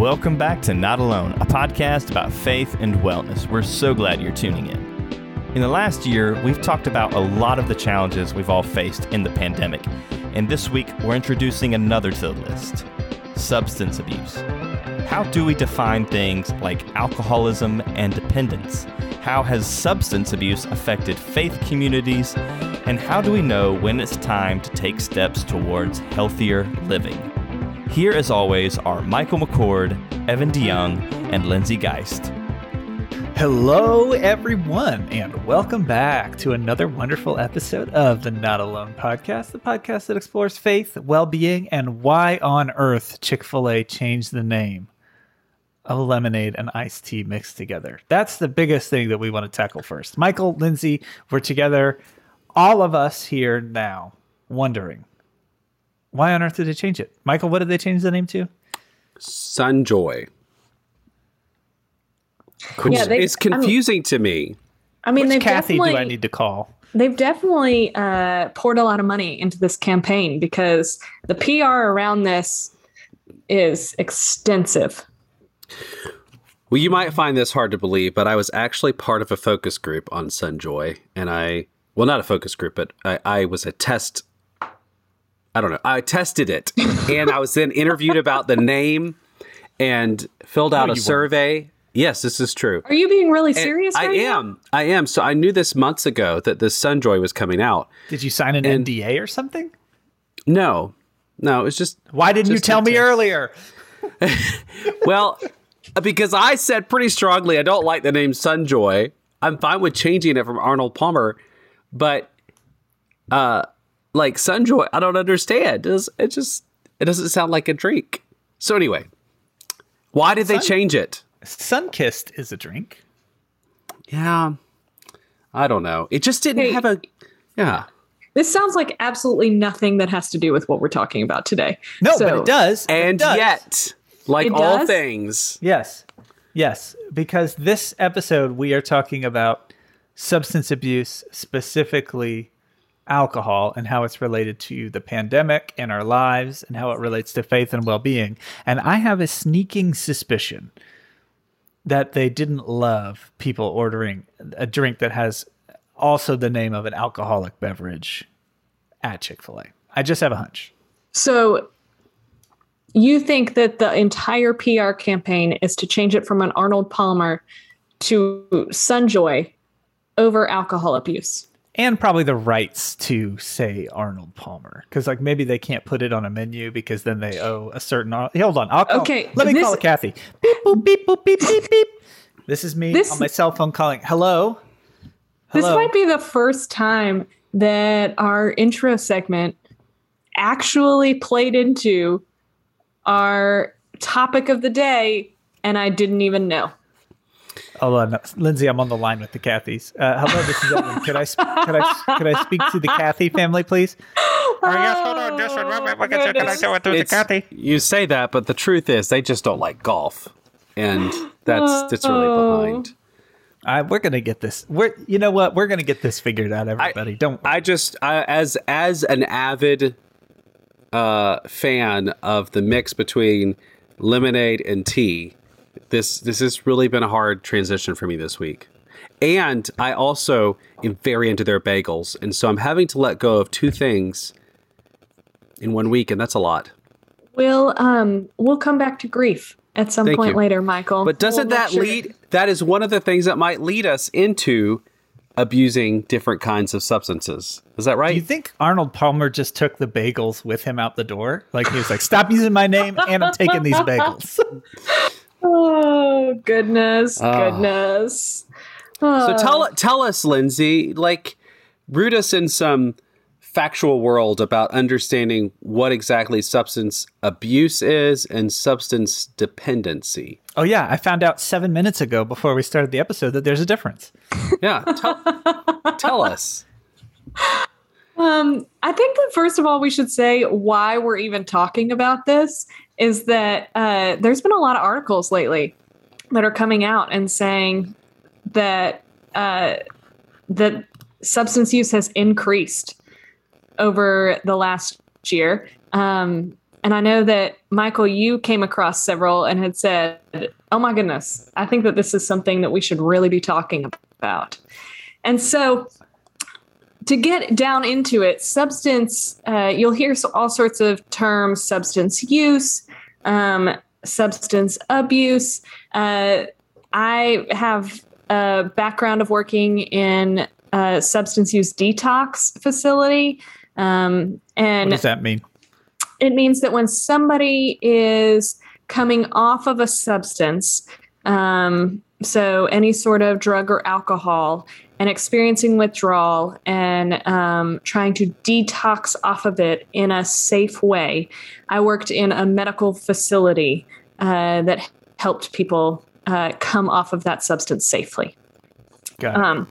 Welcome back to Not Alone, a podcast about faith and wellness. We're so glad you're tuning in. In the last year, we've talked about a lot of the challenges we've all faced in the pandemic. And this week, we're introducing another to the list substance abuse. How do we define things like alcoholism and dependence? How has substance abuse affected faith communities? And how do we know when it's time to take steps towards healthier living? Here, as always, are Michael McCord, Evan DeYoung, and Lindsay Geist. Hello, everyone, and welcome back to another wonderful episode of the Not Alone podcast, the podcast that explores faith, well being, and why on earth Chick fil A changed the name of lemonade and iced tea mixed together. That's the biggest thing that we want to tackle first. Michael, Lindsay, we're together, all of us here now, wondering why on earth did they change it? Michael, what did they change the name to? Sunjoy. Which Yeah, they- is confusing to me. I mean, Which Cathy do I need to call? they've definitely uh, poured a lot of money into this campaign because the PR around this is extensive. Well, you might find this hard to believe, but I was actually part of a focus group on Sunjoy, and I well, not a focus group, but I, I was a test. I don't know. I tested it, and I was then interviewed about the name and filled out No, a you weren't. survey. Yes, this is true. Are you being really And serious? I right now? am. I am. So I knew this months ago that this Sunjoy was coming out. Did you sign an And- NDA or something? No, no, it was just Why didn't you tell me test. earlier? well, because I said pretty strongly I don't like the name Sunjoy. I'm fine with changing it from Arnold Palmer, but uh like Sunjoy, I don't understand. It, it just it doesn't sound like a drink. So anyway, why did they change it? Sunkissed is a drink. Yeah. I don't know. It just didn't Hey. have a yeah. This sounds like absolutely nothing that has to do with what we're talking about today. No, So- but it does. It And does. yet, like all things, Yes. Yes. Because this episode, we are talking about substance abuse, specifically alcohol, and how it's related to the pandemic and our lives and how it relates to faith and well being. And I have a sneaking suspicion that they didn't love people ordering a drink that has also the name of an alcoholic beverage at Chick fil A. I just have a hunch. So you think that the entire PR campaign is to change it from an Arnold Palmer to Sunjoy over alcohol abuse? And probably the rights to say Arnold Palmer because like maybe they can't put it on a menu because then they owe a certain. Hold on, I'll call, Okay, Let me this- call it Cathy. Beep boop beep boop beep beep beep. This is me This- on my cell phone calling. Hello. This might be the first time that our intro segment actually played into our topic of the day, and I didn't even know. Hold on, Lindsay. I'm on the line with the Cathys. Uh, hello, this is Evan. Could I sp- could I could I speak to the Cathy family, please? Oh, yes, hold on, just one moment. We're going to connect it with it's, you say that, but the truth is they just don't like golf, and that's that's really behind. I, we're gonna get this. We're you know what? We're gonna get this figured out. Everybody, don't. I just I, as as an avid uh, fan of the mix between lemonade and tea, this this has really been a hard transition for me this week. And I also am very into their bagels, and so I'm having to let go of two things in one week, and that's a lot. We'll um we'll come back to grief at some Thank point you. later, Michael. But doesn't We'll that sure- lead? That is one of the things that might lead us into abusing different kinds of substances. Is that right? Do you think Arnold Palmer just took the bagels with him out the door? Like he was like, "Stop using my name, and I'm taking these bagels." Oh goodness, Ah. goodness. So Oh. tell tell us, Lindsay, like root us in some factual world about understanding what exactly substance abuse is and substance dependency. oh yeah, I found out seven minutes ago before we started the episode that there's a difference. Yeah, tell, tell us. Um, I think that first of all, we should say why we're even talking about this is that uh, there's been a lot of articles lately that are coming out and saying that uh, that substance use has increased over the last year. Um, and I know that Michael, you came across several and had said, "Oh my goodness, I think that this is something that we should really be talking about." And so, to get down into it, substance, uh, you'll hear all sorts of terms: substance use, um, substance abuse. Uh, I have a background of working in a substance use detox facility. Um, and what does that mean? It means that when somebody is coming off of a substance, um, so any sort of drug or alcohol, and experiencing withdrawal and um, trying to detox off of it in a safe way. I worked in a medical facility uh, that helped people uh, come off of that substance safely. Got Um,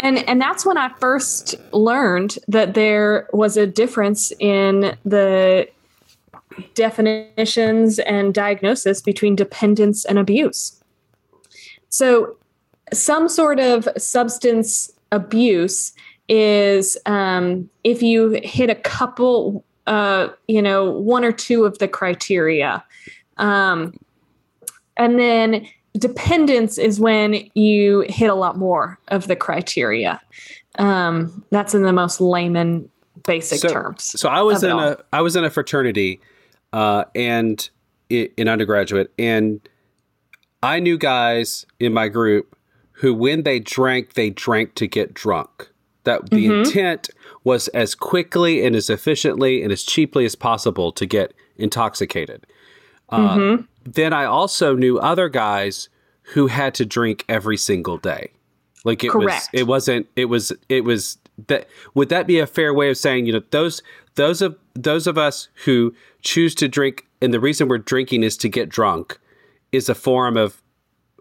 and and that's when I first learned that there was a difference in the definitions and diagnosis between dependence and abuse. So, some sort of substance abuse is um, if you hit a couple, uh, you know, one or two of the criteria. Um, and then dependence is when you hit a lot more of the criteria. Um, that's in the most layman basic so, terms. So I was in a I was in a fraternity uh, and in undergraduate, and I knew guys in my group who, when they drank, they drank to get drunk. That the mm-hmm. intent was as quickly and as efficiently and as cheaply as possible to get intoxicated. Uh, mm-hmm. Then I also knew other guys who had to drink every single day. Like it Correct. was, it wasn't, it was, it was that. Would that be a fair way of saying, you know, those those of those of us who choose to drink, and the reason we're drinking is to get drunk, is a form of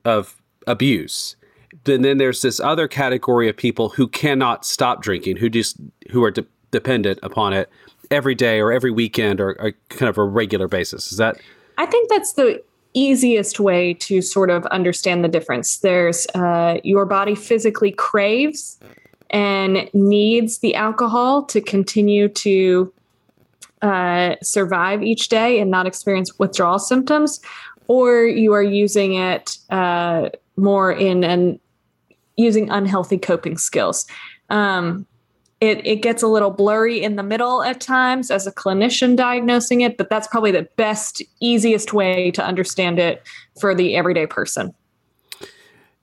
of abuse. Then then there's this other category of people who cannot stop drinking, who just who are de- dependent upon it every day or every weekend or, or kind of a regular basis. Is that? I think that's the easiest way to sort of understand the difference. There's uh, your body physically craves and needs the alcohol to continue to uh, survive each day and not experience withdrawal symptoms, or you are using it uh, more in and using unhealthy coping skills. Um, it, it gets a little blurry in the middle at times as a clinician diagnosing it, but that's probably the best, easiest way to understand it for the everyday person.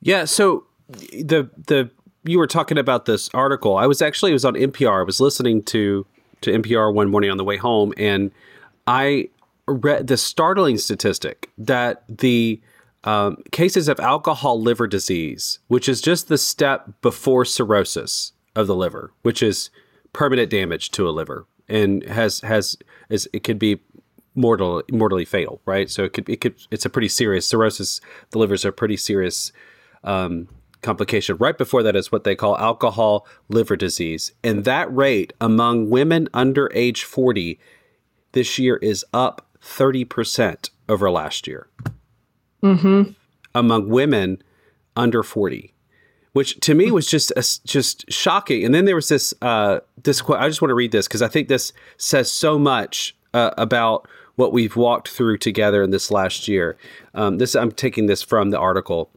Yeah. So the the you were talking about this article. I was actually it was on NPR. I was listening to to NPR one morning on the way home, and I read the startling statistic that the um, cases of alcohol liver disease, which is just the step before cirrhosis, of the liver, which is permanent damage to a liver and has has is it could be mortal mortally fatal, right? So it could it could it's a pretty serious cirrhosis. The livers are pretty serious um, complication. Right before that is what they call alcohol liver disease, and that rate among women under age forty this year is up thirty percent over last year. Mm-hmm. Among women under forty which to me was just just shocking. And then there was this uh, this quote. I just want to read this because I think this says so much uh, about what we've walked through together in this last year. Um, this I'm taking this from the article.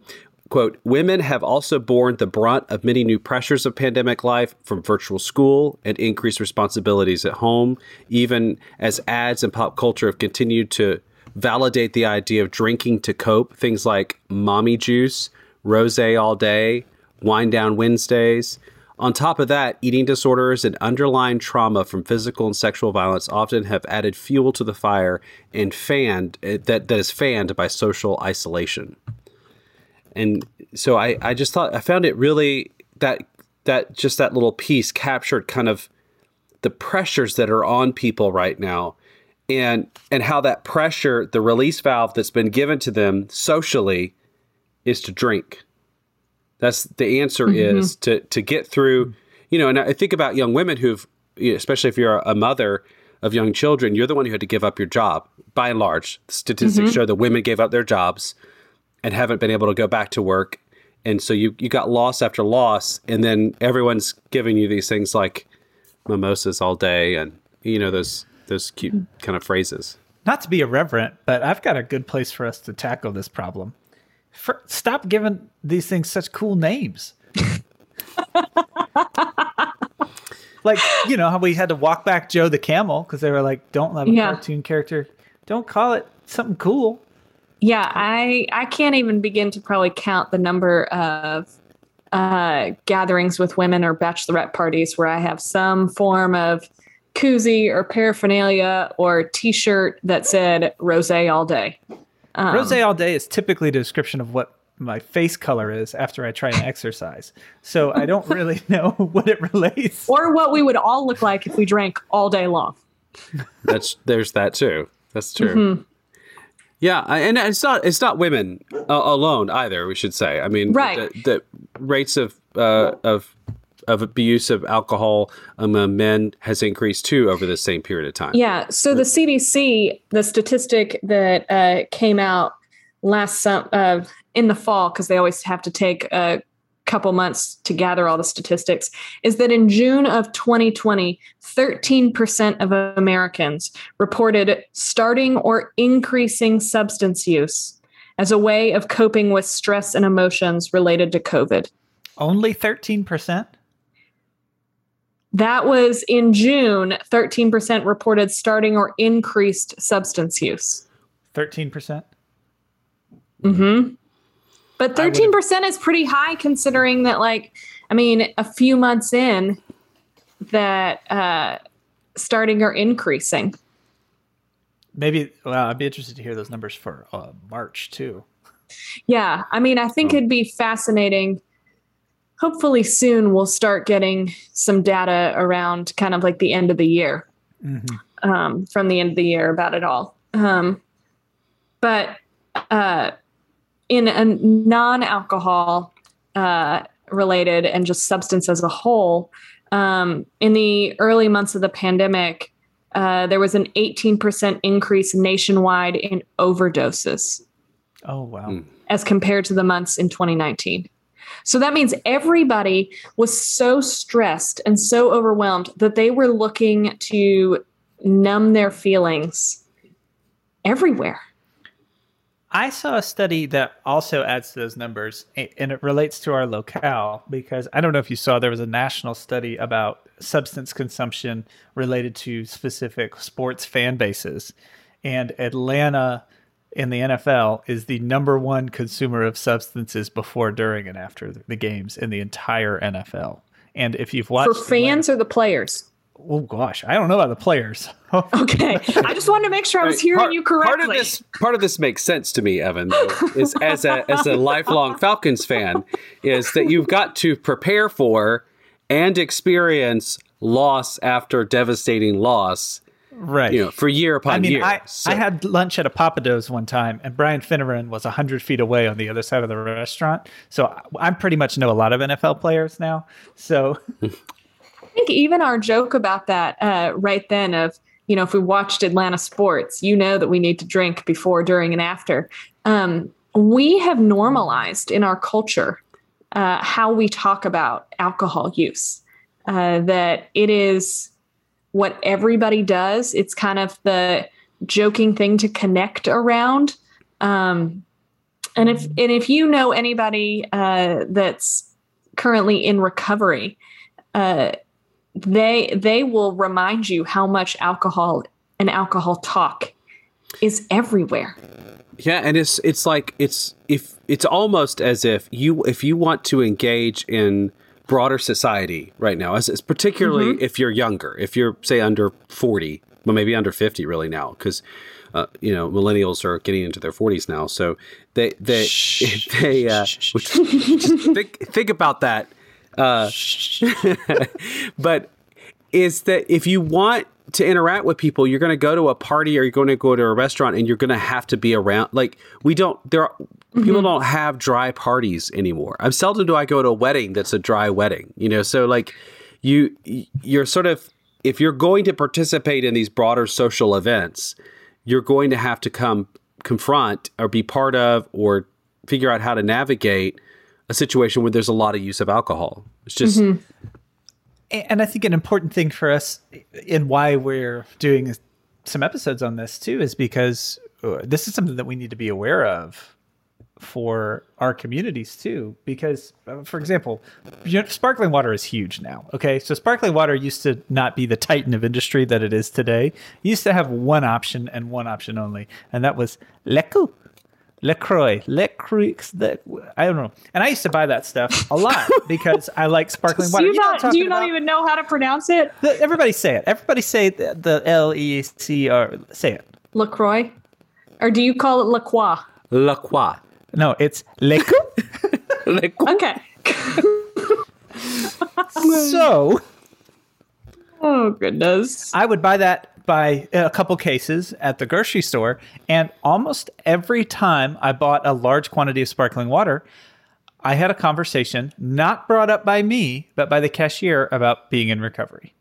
Quote, women have also borne the brunt of many new pressures of pandemic life from virtual school and increased responsibilities at home, even as ads and pop culture have continued to validate the idea of drinking to cope. Things like mommy juice, rose all day, wind down Wednesdays. On top of that, eating disorders and underlying trauma from physical and sexual violence often have added fuel to the fire and fanned eh, that, that is fanned by social isolation. And so I, I just thought I found it really that that just that little piece captured kind of the pressures that are on people right now and and how that pressure, the release valve that's been given to them socially is to drink that's the answer mm-hmm. is to to get through. You know, and I think about young women who've, especially if you're a mother of young children, you're the one who had to give up your job. By and large, statistics mm-hmm. show that women gave up their jobs and haven't been able to go back to work. And so you you got loss after loss, and then everyone's giving you these things like mimosas all day, and you know those those cute kind of phrases. Not to be irreverent, but I've got a good place for us to tackle this problem. For, stop giving these things such cool names. like, you know, how we had to walk back Joe the Camel because they were like, don't have a Yeah. cartoon character. Don't call it something cool. Yeah, I I can't even begin to probably count the number of uh, gatherings with women or bachelorette parties where I have some form of koozie or paraphernalia or T-shirt that said "rose all day." Um, Rose all day is typically a description of what my face color is after I try and exercise. So I don't really know what it relates. or what we would all look like if we drank all day long. That's there's that too. That's true. Mm-hmm. Yeah, I- and it's not it's not women uh, alone either. We should say. I mean, Right. the, the rates of uh, of of abuse of alcohol among men has increased too over the same period of time. Yeah. So the CDC, the statistic that uh, came out last sum- uh, in the fall, because they always have to take a couple months to gather all the statistics, is that in June of 2020, 13% of Americans reported starting or increasing substance use as a way of coping with stress and emotions related to COVID. Only 13%? That was in June, 13% reported starting or increased substance use. 13%? Mm-hmm. But thirteen percent is pretty high considering that, like, I mean, a few months in, that uh, starting or increasing. Maybe, well, I'd be interested to hear those numbers for uh, March too. Yeah, I mean, I think it'd be fascinating. Hopefully, soon we'll start getting some data around kind of like the end of the year, um, from the end of the year about it all. Um, but uh, in a non-alcohol uh, related and just substance as a whole, um, in the early months of the pandemic, uh, there was an 18% increase nationwide in overdoses Oh, wow. Mm. as compared to the months in 2019. So that means everybody was so stressed and so overwhelmed that they were looking to numb their feelings everywhere. I saw a study that also adds to those numbers, and it relates to our locale because I don't know if you saw there was a national study about substance consumption related to specific sports fan bases. And Atlanta in the NFL is the number one consumer of substances before, during, and after the games in the entire NFL. And if you've watched For fans or the players? oh gosh, I don't know about the players. Okay. I just wanted to make sure I was Right, hearing part, you correctly. Part of this, part of this makes sense to me, Evan. Though, is as a as a lifelong Falcons fan, is that you've got to prepare for and experience loss after devastating loss. Right. You know, for year upon I mean, year. I, So- I had lunch at a Pappadeaux one time, and Brian Finneran was 100 feet away on the other side of the restaurant. So I I pretty much know a lot of NFL players now. So I think even our joke about that uh, right then of, you know, if we watched Atlanta sports, you know that we need to drink before, during, and after. Um, we have normalized in our culture uh, how we talk about alcohol use, uh, that it is what everybody does. It's kind of the joking thing to connect around. Um, and if and if you know anybody uh, that's currently in recovery, uh, they they will remind you how much alcohol and alcohol talk is everywhere. Yeah, and it's it's like it's if it's almost as if you if you want to engage in broader society right now, as, as particularly if you're younger, if you're say under forty, well maybe under fifty really now, because uh, you know millennials are getting into their forties now, so they they they uh, just think think about that. Uh, but is that if you want to interact with people, you're going to go to a party or you're going to go to a restaurant and you're going to have to be around. Like we don't, there are, people don't have dry parties anymore. I'm seldom do I go to a wedding that's a dry wedding, you know? So like you, you're sort of, if you're going to participate in these broader social events, you're going to have to come confront or be part of or figure out how to navigate a situation where there's a lot of use of alcohol. It's just, and I think an important thing for us in why we're doing some episodes on this too is because uh, this is something that we need to be aware of for our communities too because uh, for example sparkling water is huge now okay so sparkling water used to not be the titan of industry that it is today it used to have one option and one option only and that was lecu LaCroix, LaCroix, Le, I don't know. And I used to buy that stuff a lot because I like sparkling Do water. you, know not, do you not even know how to pronounce it? The- Everybody say it. Everybody say the, the L E C R. Say it. LaCroix? Or do you call it LaCroix? La Croix. No, it's lecu. La Croix. Okay. so Oh, goodness. I would buy that by a couple cases at the grocery store, and almost every time I bought a large quantity of sparkling water, I had a conversation not brought up by me, but by the cashier about being in recovery.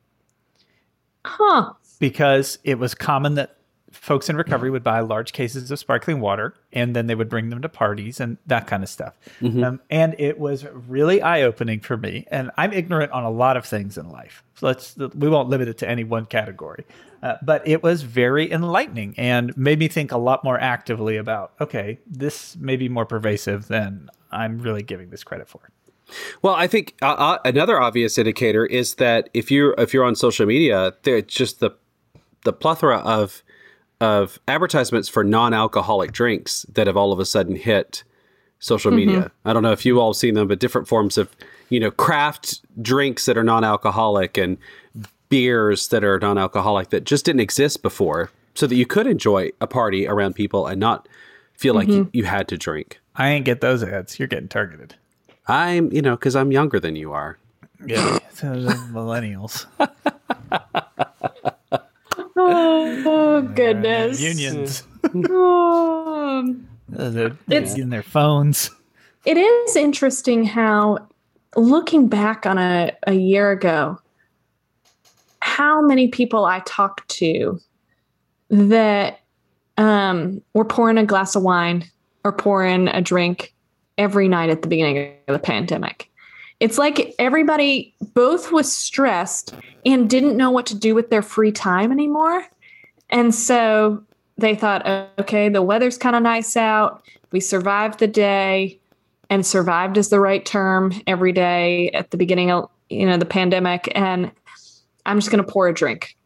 Huh. because it was common that folks in recovery would buy large cases of sparkling water and then they would bring them to parties and that kind of stuff. Um, and it was really eye opening for me. And I'm ignorant on a lot of things in life. So let's, we won't limit it to any one category. Uh, but it was very enlightening and made me think a lot more actively about okay, this may be more pervasive than I'm really giving this credit for. Well, I think uh, uh, another obvious indicator is that if you're if you're on social media, there's just the the plethora of of advertisements for non-alcoholic drinks that have all of a sudden hit social mm-hmm. media. I don't know if you all have seen them, but different forms of you know craft drinks that are non-alcoholic and beers that are non-alcoholic that just didn't exist before, so that you could enjoy a party around people and not feel like you, you had to drink. I ain't get those ads. You're getting targeted. I'm you know because I'm younger than you are. Yeah. so the millennials. Oh, goodness. Unions. Um, They're It's- in their phones. it is interesting how, looking back on a, a year ago, how many people I talked to that um, were pouring a glass of wine or pouring a drink every night at the beginning of the pandemic. It's like everybody both was stressed and didn't know what to do with their free time anymore. And so they thought, okay, the weather's kind of nice out. We survived the day, and survived is the right term every day at the beginning of you know the pandemic. And I'm just going to pour a drink.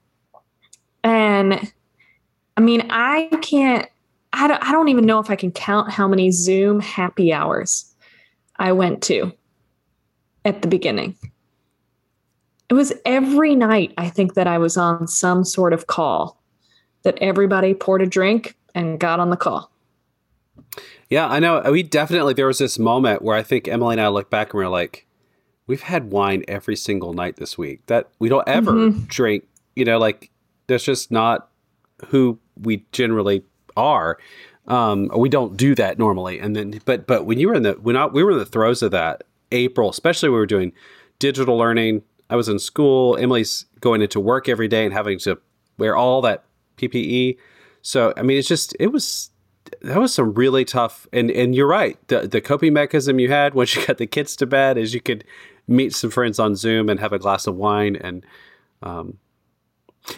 And I mean, I can't. I don't, I don't even know if I can count how many Zoom happy hours I went to at the beginning. It was every night, I think, that I was on some sort of call that everybody poured a drink and got on the call. Yeah, I know. We definitely there was this moment where I think Emily and I look back and we're like, we've had wine every single night this week. That we don't ever drink. You know, like that's just not who we generally are. Um, we don't do that normally. And then, but but when you were in the when I, we were in the throes of that April, especially we were doing digital learning. I was in school. Emily's going into work every day and having to wear all that PPE. So I mean, it's just it was that was some really tough and and you're right the the coping mechanism you had once you got the kids to bed is you could meet some friends on zoom and have a glass of wine and um,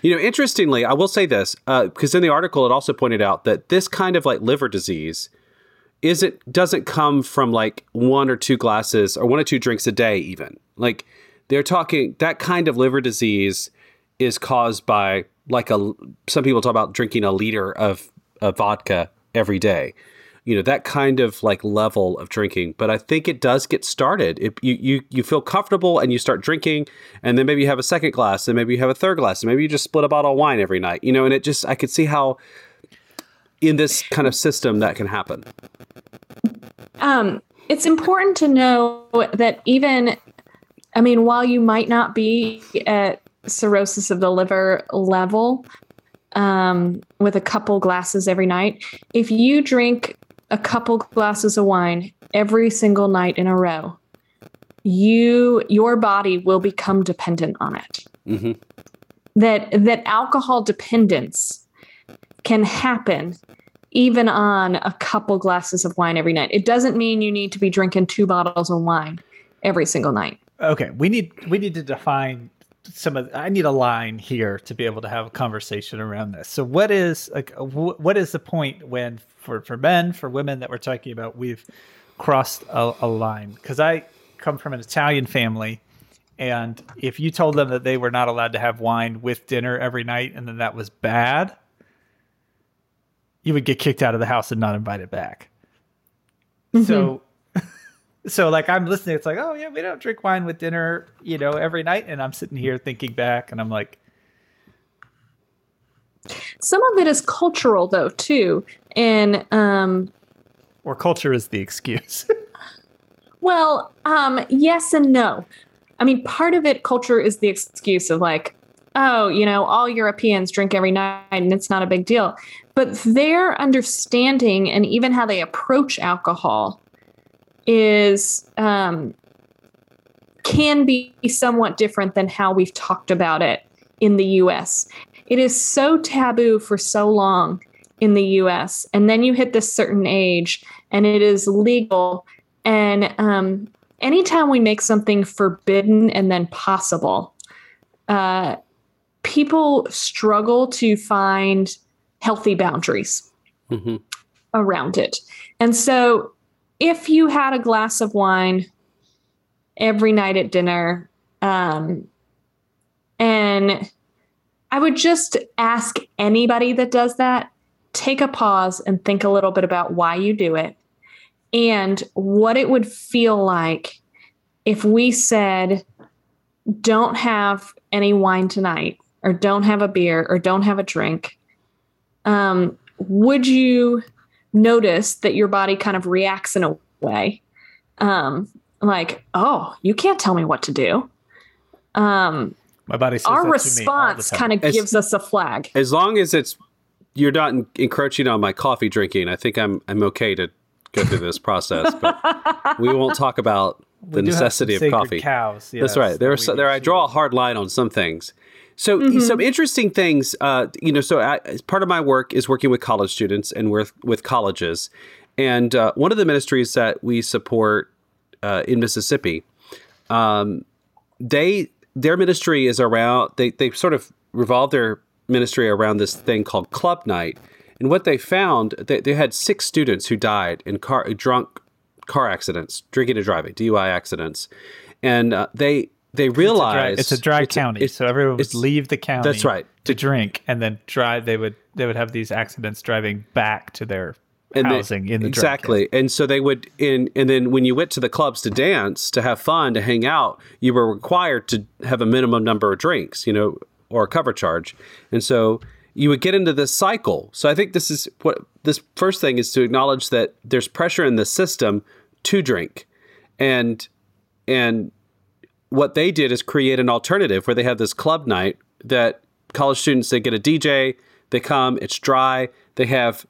you know interestingly i will say this because in the article it also pointed out that this kind of like liver disease isn't doesn't come from like one or two glasses or one or two drinks a day even like they're talking that kind of liver disease is caused by like a some people talk about drinking a liter of, of vodka every day. You know that kind of like level of drinking. But i think it does get started. If you, you you feel comfortable and you start drinking and then maybe you have a second glass and maybe you have a third glass and maybe you just split a bottle of wine every night you know and it just i could see how in this kind of system that can happen. Um, it's important to know that even, I mean, while you might not be at cirrhosis of the liver level um, with a couple glasses every night, if you drink a couple glasses of wine every single night in a row, you your body will become dependent on it. hmm That that alcohol dependence can happen even on a couple glasses of wine every night. It doesn't mean you need to be drinking two bottles of wine every single night. Okay, we need we need to define some of I need a line here to be able to have a conversation around this. So what is like uh, what is the point when for for men for women that we're talking about we've crossed a, a line because I come from an Italian family and if you told them that they were not allowed to have wine with dinner every night and then that was bad you would get kicked out of the house and not invited back. So mm-hmm. So like I'm listening, it's like, oh yeah, we don't drink wine with dinner, you know, every night. And I'm sitting here thinking back and I'm like, Some of it is cultural though too, and um, or culture is the excuse. well, um, yes and no. I mean, part of it, culture is the excuse of like, oh, you know, all Europeans drink every night and it's not a big deal. But their understanding and even how they approach alcohol is um, can be somewhat different than how we've talked about it in the US. It is so taboo for so long in the US. And then you hit this certain age and it is legal. And um, anytime we make something forbidden and then possible, uh, people struggle to find healthy boundaries hmm around it. And so if you had a glass of wine every night at dinner, um, and I would just ask anybody that does that, take a pause and think a little bit about why you do it and what it would feel like if we said, don't have any wine tonight, or don't have a beer, or don't have a drink. Um, would you notice that your body kind of reacts in a way um like oh you can't tell me what to do um My body says our that to me all the response kind of gives us a flag As long as it's you're not encroaching on my coffee drinking, I think I'm I'm okay to go through this process. But we won't talk about the We do have necessity some of coffee. Cows, That's right. There are so, there I draw a hard line on some things. So some interesting things. Uh, you know, so I, part of my work is working with college students and with with colleges, and uh, one of the ministries that we support uh, in Mississippi, um, they their ministry is around. They they sort of revolve their ministry around this thing called Club Night. And what they found, they, they had six students who died in car drunk car accidents, drinking and driving, DUI accidents, and uh, they they It's a dry, it's a dry county, so everyone would leave the county. that's right. to drink, and then drive. They would they would have these accidents driving back to their and they- housing in the exactly and so they would in and then when you went to the clubs to dance to have fun to hang out you were required to have a minimum number of drinks you know or a cover charge and so you would get into this cycle so i think this is what this first thing is to acknowledge that there's pressure in the system to drink and and what they did is create an alternative where they have this club night that college students they get a DJ, they come, it's dry, they have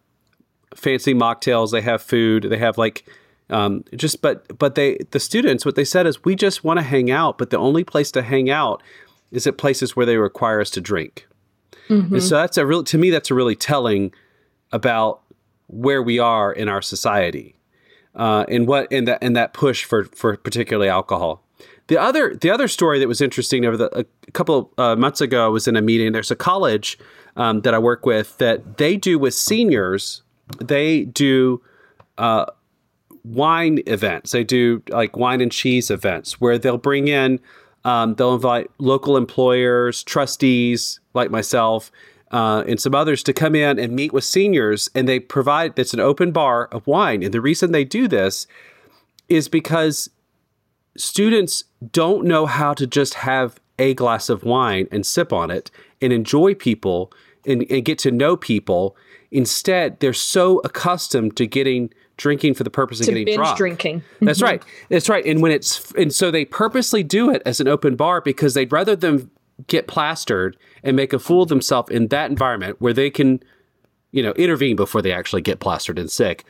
fancy mocktails, they have food, they have like um, just but but they the students what they said is we just want to hang out, but the only place to hang out is at places where they require us to drink. And so that's a real to me that's a really telling about where we are in our society uh, and what and that and that push for for particularly alcohol. The other the other story that was interesting over the a couple uh, months ago was in a meeting. There's a college um, that I work with that they do with seniors. They do uh, wine events. They do like wine and cheese events where they'll bring in, um, they'll invite local employers, trustees like myself, uh, and some others to come in and meet with seniors. And they provide, it's an open bar of wine. And the reason they do this is because students don't know how to just have a glass of wine and sip on it and enjoy people and, and get to know people. Instead, they're so accustomed to getting drinking for the purpose of to getting binge drunk. drinking. That's right. That's right. And when it's and so they purposely do it as an open bar because they'd rather them get plastered and make a fool of themselves in that environment where they can, you know, intervene before they actually get plastered and sick.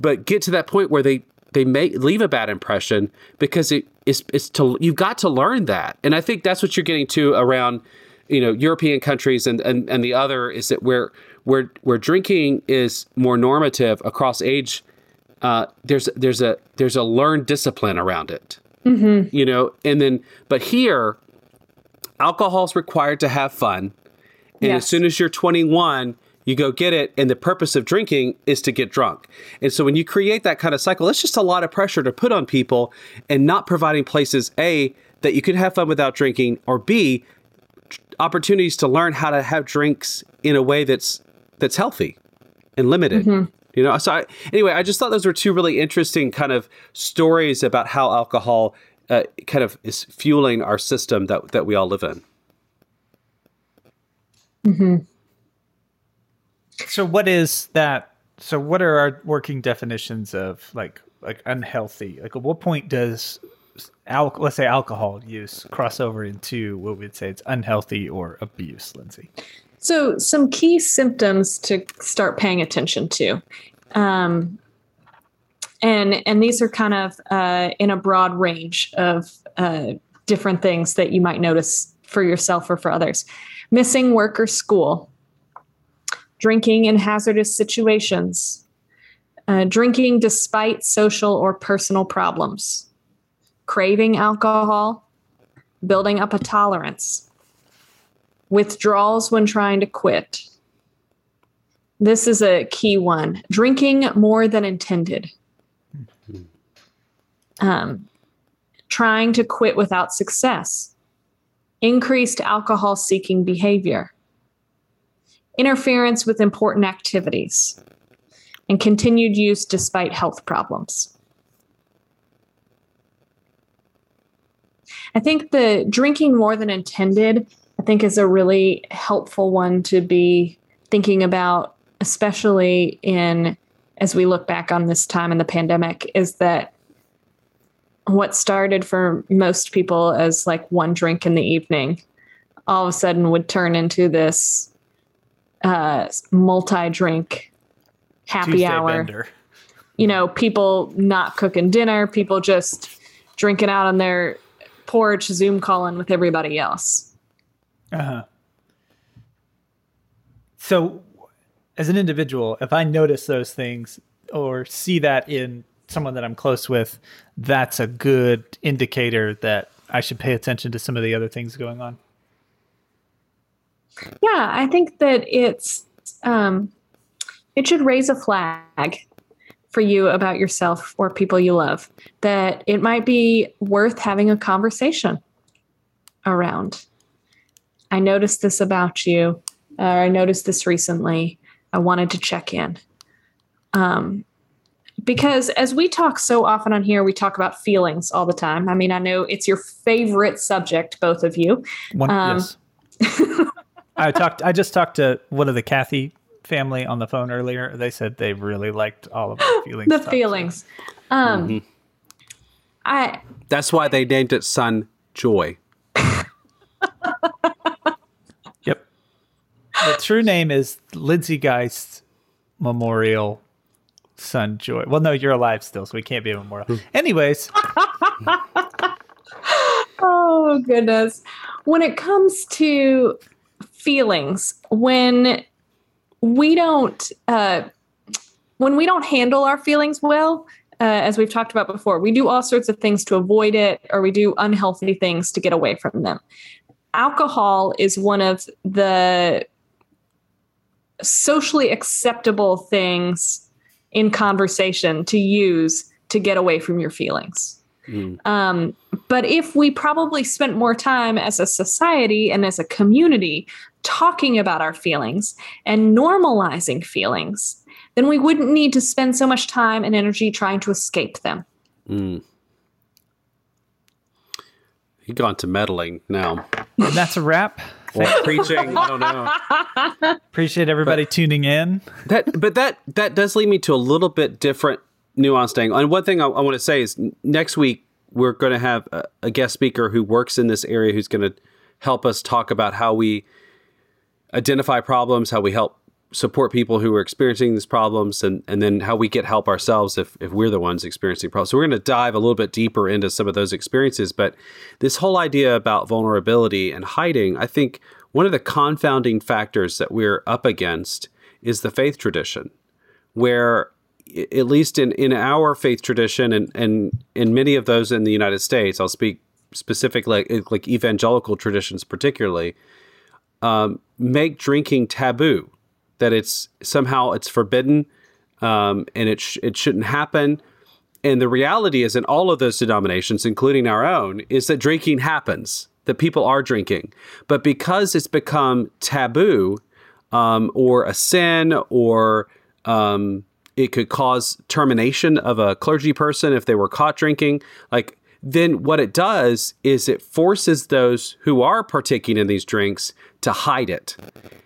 But get to that point where they they may leave a bad impression because it is it's to you've got to learn that. And I think that's what you're getting to around you know European countries and and, and the other is that where where where drinking is more normative across age uh, there's there's a there's a learned discipline around it. You know, and then but here alcohol's required to have fun. And Yes. as soon as you're 21, you go get it. And the purpose of drinking is to get drunk. And so when you create that kind of cycle, it's just a lot of pressure to put on people and not providing places, A, that you can have fun without drinking, or B, opportunities to learn how to have drinks in a way that's that's healthy and limited. You know, so I, anyway, I just thought those were two really interesting kind of stories about how alcohol uh, kind of is fueling our system that that we all live in. So what is that? So what are our working definitions of like like unhealthy? Like at what point does al- let's say alcohol use cross over into what we'd say it's unhealthy or abuse, Lindsay? So, some key symptoms to start paying attention to. Um, and, and these are kind of uh, in a broad range of uh, different things that you might notice for yourself or for others. Missing work or school, drinking in hazardous situations, uh, drinking despite social or personal problems, craving alcohol, building up a tolerance, withdrawals when trying to quit. This is a key one. Drinking more than intended. Um, trying to quit without success. Increased alcohol seeking behavior. Interference with important activities. And continued use despite health problems. I think the drinking more than intended I think is a really helpful one to be thinking about, especially in as we look back on this time in the pandemic, is that what started for most people as like one drink in the evening all of a sudden would turn into this uh, multi drink happy Tuesday hour bender. you know, people not cooking dinner, people just drinking out on their porch, Zoom calling with everybody else. Uh-huh. So, as an individual, if I notice those things or see that in someone that I'm close with, that's a good indicator that I should pay attention to some of the other things going on. Yeah, I think that it's um, it should raise a flag for you about yourself or people you love. That it might be worth having a conversation around. I noticed this about you, or I noticed this recently. I wanted to check in. Um, because as we talk so often on here, we talk about feelings all the time. I mean, I know it's your favorite subject, both of you. One, Um, yes. I talked. I just talked to one of the Cathy family on the phone earlier. They said they really liked all of the feelings. the stuff. feelings. Um, I That's why they named it Son Joy. Yep. The true name is Lindsay Geist Memorial Sunjoy. Well, no, you're alive still, so we can't be a memorial. Anyways, oh goodness, when it comes to feelings, when we don't uh, when we don't handle our feelings well. Uh, as we've talked about before, we do all sorts of things to avoid it, or we do unhealthy things to get away from them. Alcohol is one of the socially acceptable things in conversation to use to get away from your feelings. Um, but if we probably spent more time as a society and as a community talking about our feelings and normalizing feelings, then we wouldn't need to spend so much time and energy trying to escape them. Mm. He gone to meddling now. and that's a wrap. Or preaching. I don't know. Appreciate everybody tuning in. That, but that that does lead me to a little bit different nuanced angle. And one thing I, I want to say is next week we're going to have a, a guest speaker who works in this area who's going to help us talk about how we identify problems, how we help support people who are experiencing these problems, and, and then how we get help ourselves if, if we're the ones experiencing problems. So we're going to dive a little bit deeper into some of those experiences. But this whole idea about vulnerability and hiding, I think one of the confounding factors that we're up against is the faith tradition, where at least in, in our faith tradition and, and in many of those in the United States, I'll speak specifically like like evangelical traditions particularly um, make drinking taboo that it's somehow it's forbidden um, and it sh- it shouldn't happen. And the reality is in all of those denominations including our own is that drinking happens that people are drinking. But because it's become taboo um, or a sin or um, it could cause termination of a clergy person if they were caught drinking like then what it does is it forces those who are partaking in these drinks to hide it.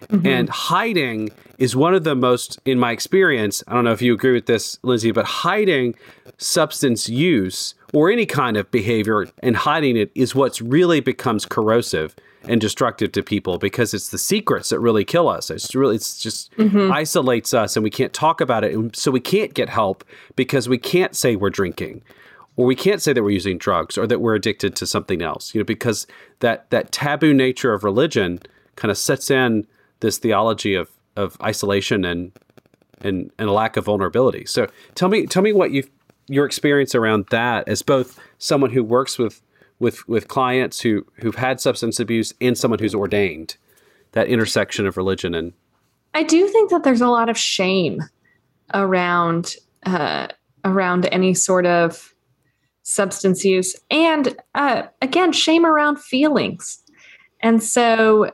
Mm-hmm. And hiding is one of the most, in my experience, I don't know if you agree with this, Lindsay, but hiding substance use or any kind of behavior and hiding it is what's really becomes corrosive and destructive to people because it's the secrets that really kill us. It's really it's just mm-hmm. isolates us and we can't talk about it and so we can't get help because we can't say we're drinking or we can't say that we're using drugs or that we're addicted to something else you know because that that taboo nature of religion kind of sets in this theology of of isolation and and and a lack of vulnerability so tell me tell me what you your experience around that as both someone who works with with with clients who who've had substance abuse and someone who's ordained that intersection of religion and I do think that there's a lot of shame around uh, around any sort of substance use and uh, again shame around feelings. And so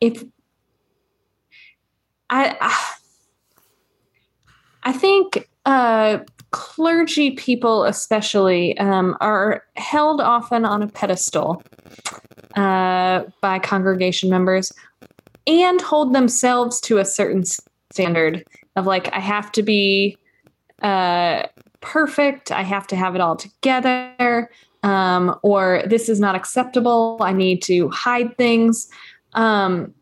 if i i think uh, clergy people especially um, are held often on a pedestal uh, by congregation members and hold themselves to a certain standard of like i have to be uh, perfect. I have to have it all together. Um, or this is not acceptable. I need to hide things. Um,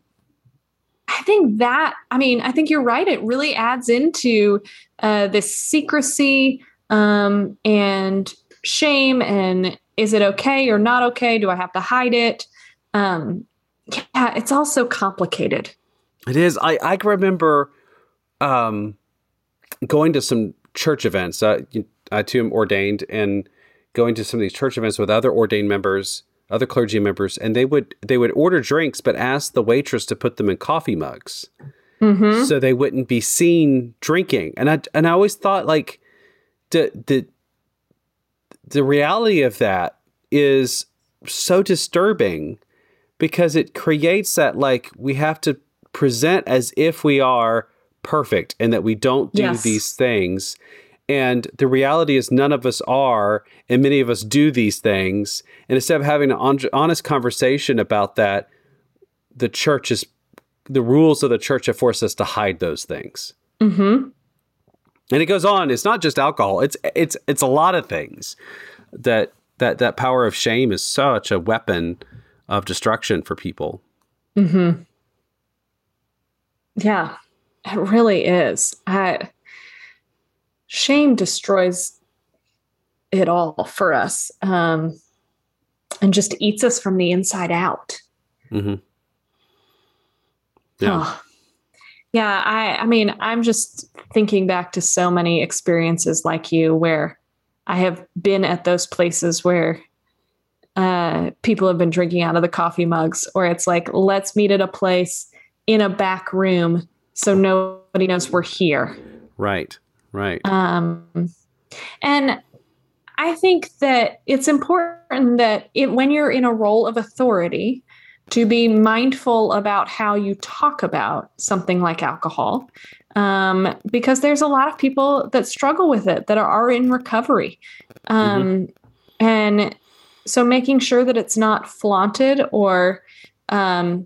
I think that, I mean, I think you're right. It really adds into uh, this secrecy um, and shame. And is it okay or not okay? Do I have to hide it? Um, yeah, it's all so complicated. It is. I, I remember um, going to some church events. Uh, I too am ordained and going to some of these church events with other ordained members, other clergy members, and they would they would order drinks, but ask the waitress to put them in coffee mugs, mm-hmm. so they wouldn't be seen drinking. And I and I always thought like the the the reality of that is so disturbing because it creates that like we have to present as if we are perfect and that we don't do yes. these things. And the reality is, none of us are, and many of us do these things. And instead of having an honest conversation about that, the church is, the rules of the church have forced us to hide those things. Mm-hmm. And it goes on. It's not just alcohol. It's it's it's a lot of things that that that power of shame is such a weapon of destruction for people. Mm-hmm. Yeah, it really is. I, shame destroys it all for us um, and just eats us from the inside out. Mm-hmm. Yeah. Oh. Yeah, I I mean, I'm just thinking back to so many experiences like you where I have been at those places where uh, people have been drinking out of the coffee mugs, or it's like, let's meet at a place in a back room so nobody knows we're here. Right, right. Um, and I think that it's important that it, when you're in a role of authority, to be mindful about how you talk about something like alcohol, um, because there's a lot of people that struggle with it that are, are in recovery. Um, mm-hmm. And so making sure that it's not flaunted or um,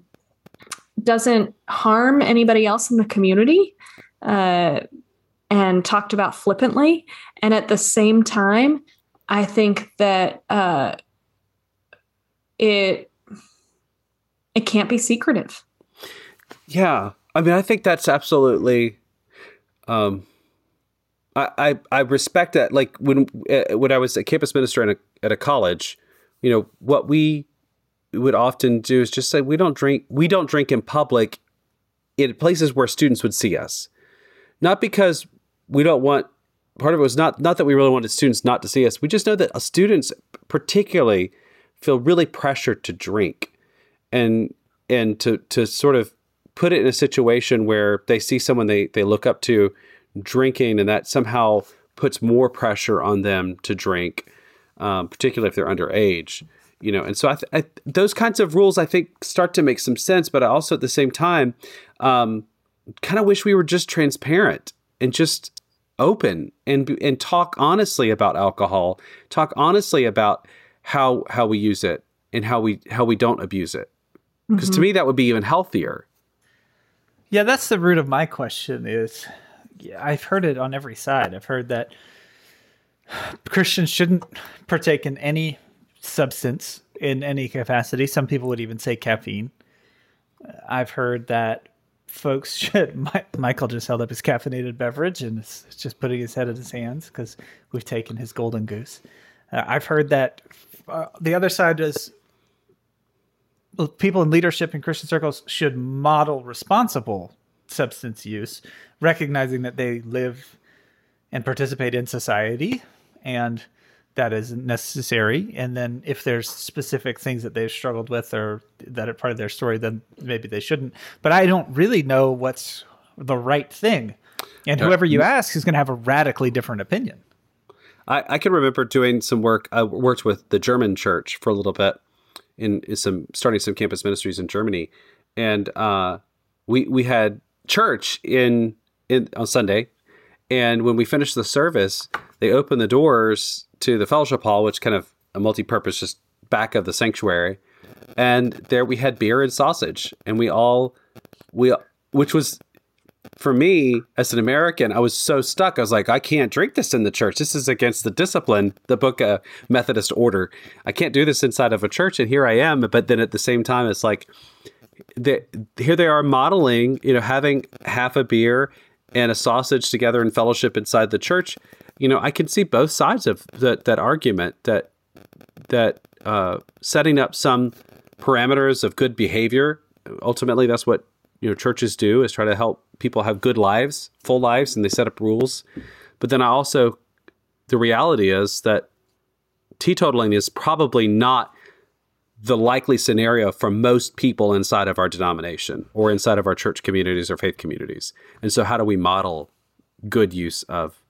doesn't harm anybody else in the community uh, and talked about flippantly. And at the same time, I think that uh, it it can't be secretive. Yeah, I mean, I think that's absolutely. Um, I, I, I respect that. Like when uh, when I was a campus minister a, at a college, you know what we would often do is just say we don't drink we don't drink in public in places where students would see us. Not because we don't want part of it was not not that we really wanted students not to see us. We just know that students particularly feel really pressured to drink and and to to sort of put it in a situation where they see someone they they look up to drinking and that somehow puts more pressure on them to drink um, particularly if they're underage you know and so I, th- I, those kinds of rules i think start to make some sense but i also at the same time um, kind of wish we were just transparent and just open and and talk honestly about alcohol. Talk honestly about how how we use it and how we how we don't abuse it. Because mm-hmm. to me that would be even healthier. Yeah that's the root of my question is yeah, i've heard it on every side. I've heard that christians shouldn't partake in any substance in any capacity. Some people would even say caffeine. I've heard that folks should michael just held up his caffeinated beverage and is just putting his head in his hands because we've taken his golden goose. Uh, i've heard that uh, the other side is people in leadership in Christian circles should model responsible substance use, recognizing that they live and participate in society and that is necessary. And then if there's specific things that they've struggled with or that are part of their story, then maybe they shouldn't. But I don't really know what's the right thing. And whoever you ask is going to have a radically different opinion. I, I can remember doing some work. I worked with the German church for a little bit in, in some starting some campus ministries in Germany, and uh, we we had church in in on Sunday, and when we finished the service, they opened the doors to the fellowship hall, which kind of a multi-purpose just back of the sanctuary, and there we had beer and sausage, and we all we which was for me as an American, I was so stuck. I was like, I can't drink this in the church. This is against the discipline, the book uh, Methodist order. I can't do this inside of a church. And here I am. But then at the same time, it's like, the, here they are modeling, you know, having half a beer and a sausage together in fellowship inside the church. You know, I can see both sides of that that argument that that uh, setting up some parameters of good behavior. Ultimately, that's what you know churches do is try to help people have good lives, full lives, and they set up rules. But then I also, the reality is that teetotaling is probably not the likely scenario for most people inside of our denomination or inside of our church communities or faith communities. And so, how do we model good use of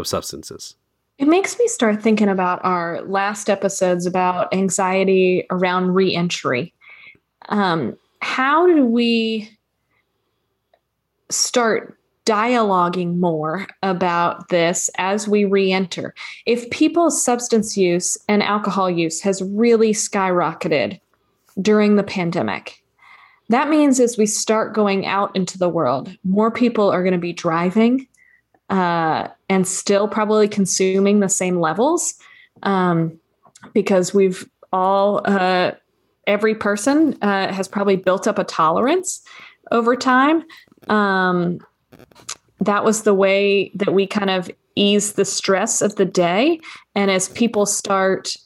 of substances? It makes me start thinking about our last episodes about anxiety around reentry. Um, how do we start dialoguing more about this as we re-enter if people's substance use and alcohol use has really skyrocketed during the pandemic that means as we start going out into the world more people are going to be driving uh, and still probably consuming the same levels um, because we've all uh, every person uh, has probably built up a tolerance over time um, that was the way that we kind of ease the stress of the day. And as people start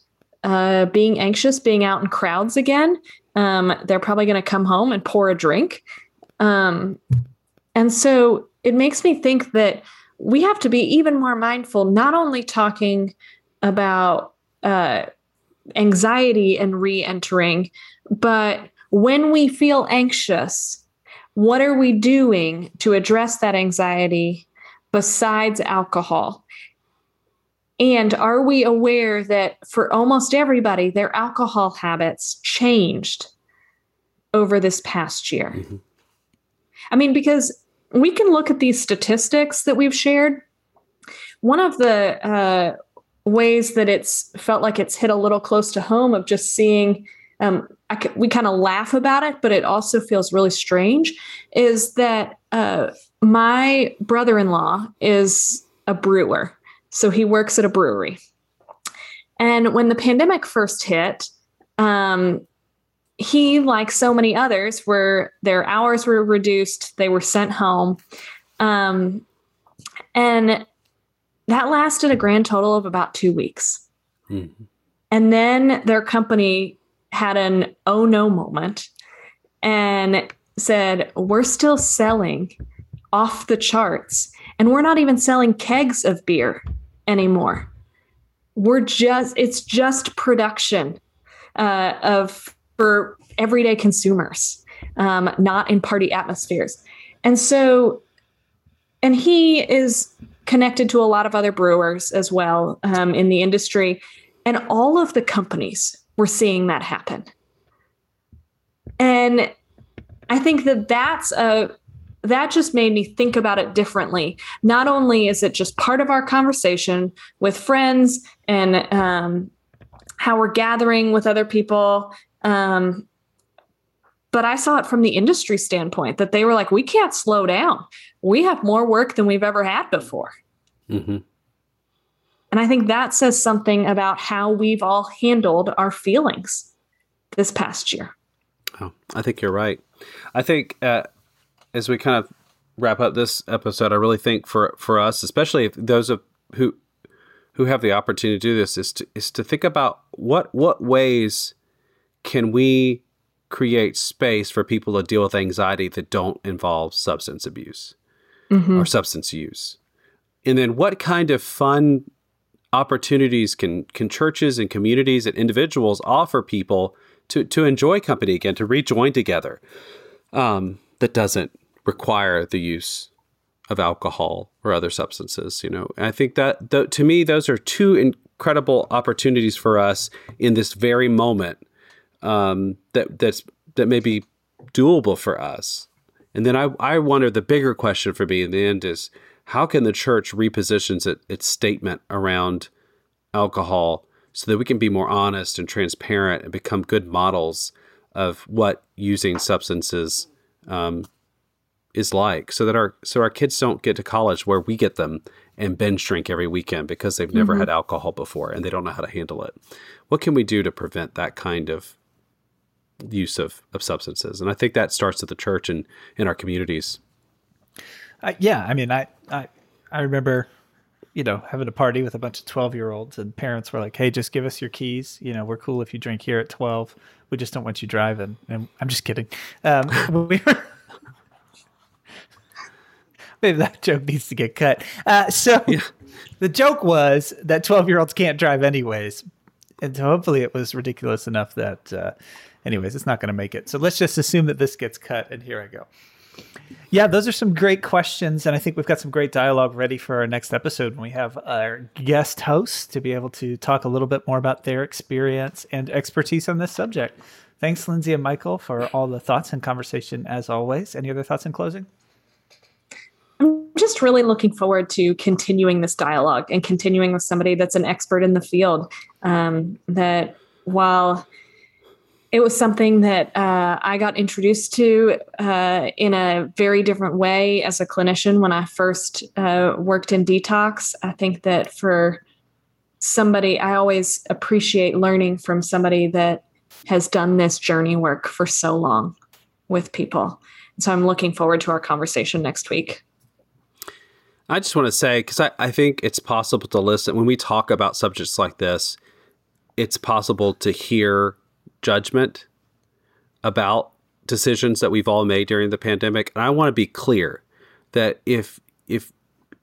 uh, being anxious, being out in crowds again, um, they're probably going to come home and pour a drink. Um, and so it makes me think that we have to be even more mindful, not only talking about uh, anxiety and re entering, but when we feel anxious, what are we doing to address that anxiety besides alcohol? And are we aware that for almost everybody, their alcohol habits changed over this past year? Mm-hmm. I mean, because we can look at these statistics that we've shared. One of the uh, ways that it's felt like it's hit a little close to home of just seeing um, we kind of laugh about it, but it also feels really strange, is that uh, my brother in law is a brewer. So he works at a brewery. And when the pandemic first hit, um, he, like so many others, where their hours were reduced, they were sent home. Um, and that lasted a grand total of about two weeks. Mm-hmm. And then their company had an oh no moment and said, We're still selling off the charts, and we're not even selling kegs of beer anymore. We're just, it's just production. uh, of for everyday consumers, um, not in party atmospheres. And so, and he is connected to a lot of other brewers as well um, in the industry, and all of the companies were seeing that happen. And I think that that's a that just made me think about it differently. Not only is it just part of our conversation with friends and um, how we're gathering with other people, um, but I saw it from the industry standpoint that they were like, we can't slow down. We have more work than we've ever had before. Mm-hmm. And I think that says something about how we've all handled our feelings this past year. Oh, I think you're right. I think uh, as we kind of wrap up this episode, I really think for for us, especially if those of who who have the opportunity to do this, is to is to think about what what ways can we create space for people to deal with anxiety that don't involve substance abuse mm-hmm. or substance use, and then what kind of fun opportunities can can churches and communities and individuals offer people to to enjoy company again, to rejoin together, um, that doesn't require the use of alcohol or other substances. You know, and I think that th- to me, those are two incredible opportunities for us in this very moment. Um, that that's that may be doable for us. And then I, I wonder the bigger question for me in the end is how can the church repositions it, its statement around alcohol so that we can be more honest and transparent and become good models of what using substances um, is like so that our so our kids don't get to college where we get them and binge drink every weekend because they've never mm-hmm. had alcohol before and they don't know how to handle it. What can we do to prevent that kind of use of, of substances? And I think that starts at the church and in our communities. Uh, yeah, I mean, I, I I remember, you know, having a party with a bunch of twelve year olds, and parents were like, "Hey, just give us your keys. You know, we're cool if you drink here at twelve. We just don't want you driving." And I'm just kidding. Um, we were maybe that joke needs to get cut. Uh, so yeah. the joke was that 12 year olds can't drive anyways. And so hopefully it was ridiculous enough that, uh, anyways, it's not going to make it. So let's just assume that this gets cut. And here I go. Yeah, those are some great questions. And I think we've got some great dialogue ready for our next episode when we have our guest hosts to be able to talk a little bit more about their experience and expertise on this subject. Thanks, Lindsay and Michael, for all the thoughts and conversation as always. Any other thoughts in closing? I'm just really looking forward to continuing this dialogue and continuing with somebody that's an expert in the field. Um, that while it was something that uh, I got introduced to uh, in a very different way as a clinician when I first uh, worked in detox. I think that for somebody, I always appreciate learning from somebody that has done this journey work for so long with people. So I'm looking forward to our conversation next week. I just want to say, because I, I think it's possible to listen when we talk about subjects like this, it's possible to hear judgment about decisions that we've all made during the pandemic. And I want to be clear that if if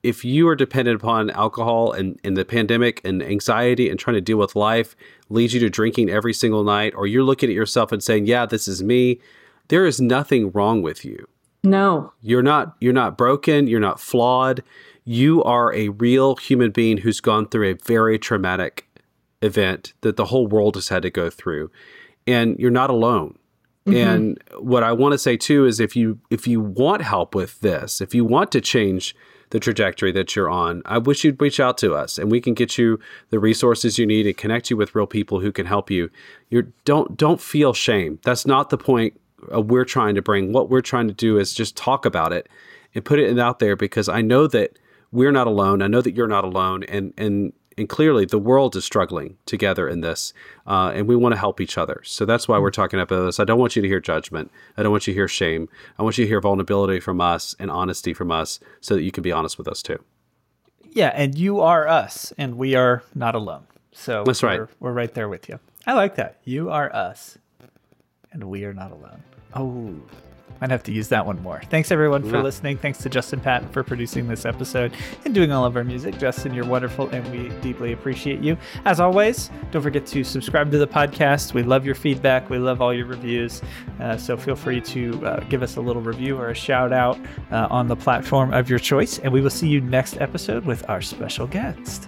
if you are dependent upon alcohol and, and the pandemic and anxiety and trying to deal with life leads you to drinking every single night, or you're looking at yourself and saying, Yeah, this is me, there is nothing wrong with you. No. You're not you're not broken, you're not flawed. You are a real human being who's gone through a very traumatic event that the whole world has had to go through. And you're not alone. Mm-hmm. And what I want to say too is if you if you want help with this, if you want to change the trajectory that you're on, I wish you'd reach out to us and we can get you the resources you need and connect you with real people who can help you. You don't don't feel shame. That's not the point we're trying to bring. What we're trying to do is just talk about it and put it out there because I know that we're not alone. I know that you're not alone, and and and clearly the world is struggling together in this, uh, and we want to help each other. So that's why we're talking about this. I don't want you to hear judgment. I don't want you to hear shame. I want you to hear vulnerability from us and honesty from us, so that you can be honest with us too. Yeah, and you are us, and we are not alone. So that's right. We're, we're right there with you. I like that. You are us, and we are not alone. Oh, Might have to use that one more. Thanks everyone for Yeah. listening. Thanks to Justin Patton for producing this episode and doing all of our music. Justin, you're wonderful and we deeply appreciate you. As always, don't forget to subscribe to the podcast. We love your feedback. We love all your reviews. Uh, so feel free to uh, give us a little review or a shout out uh, on the platform of your choice. And we will see you next episode with our special guest.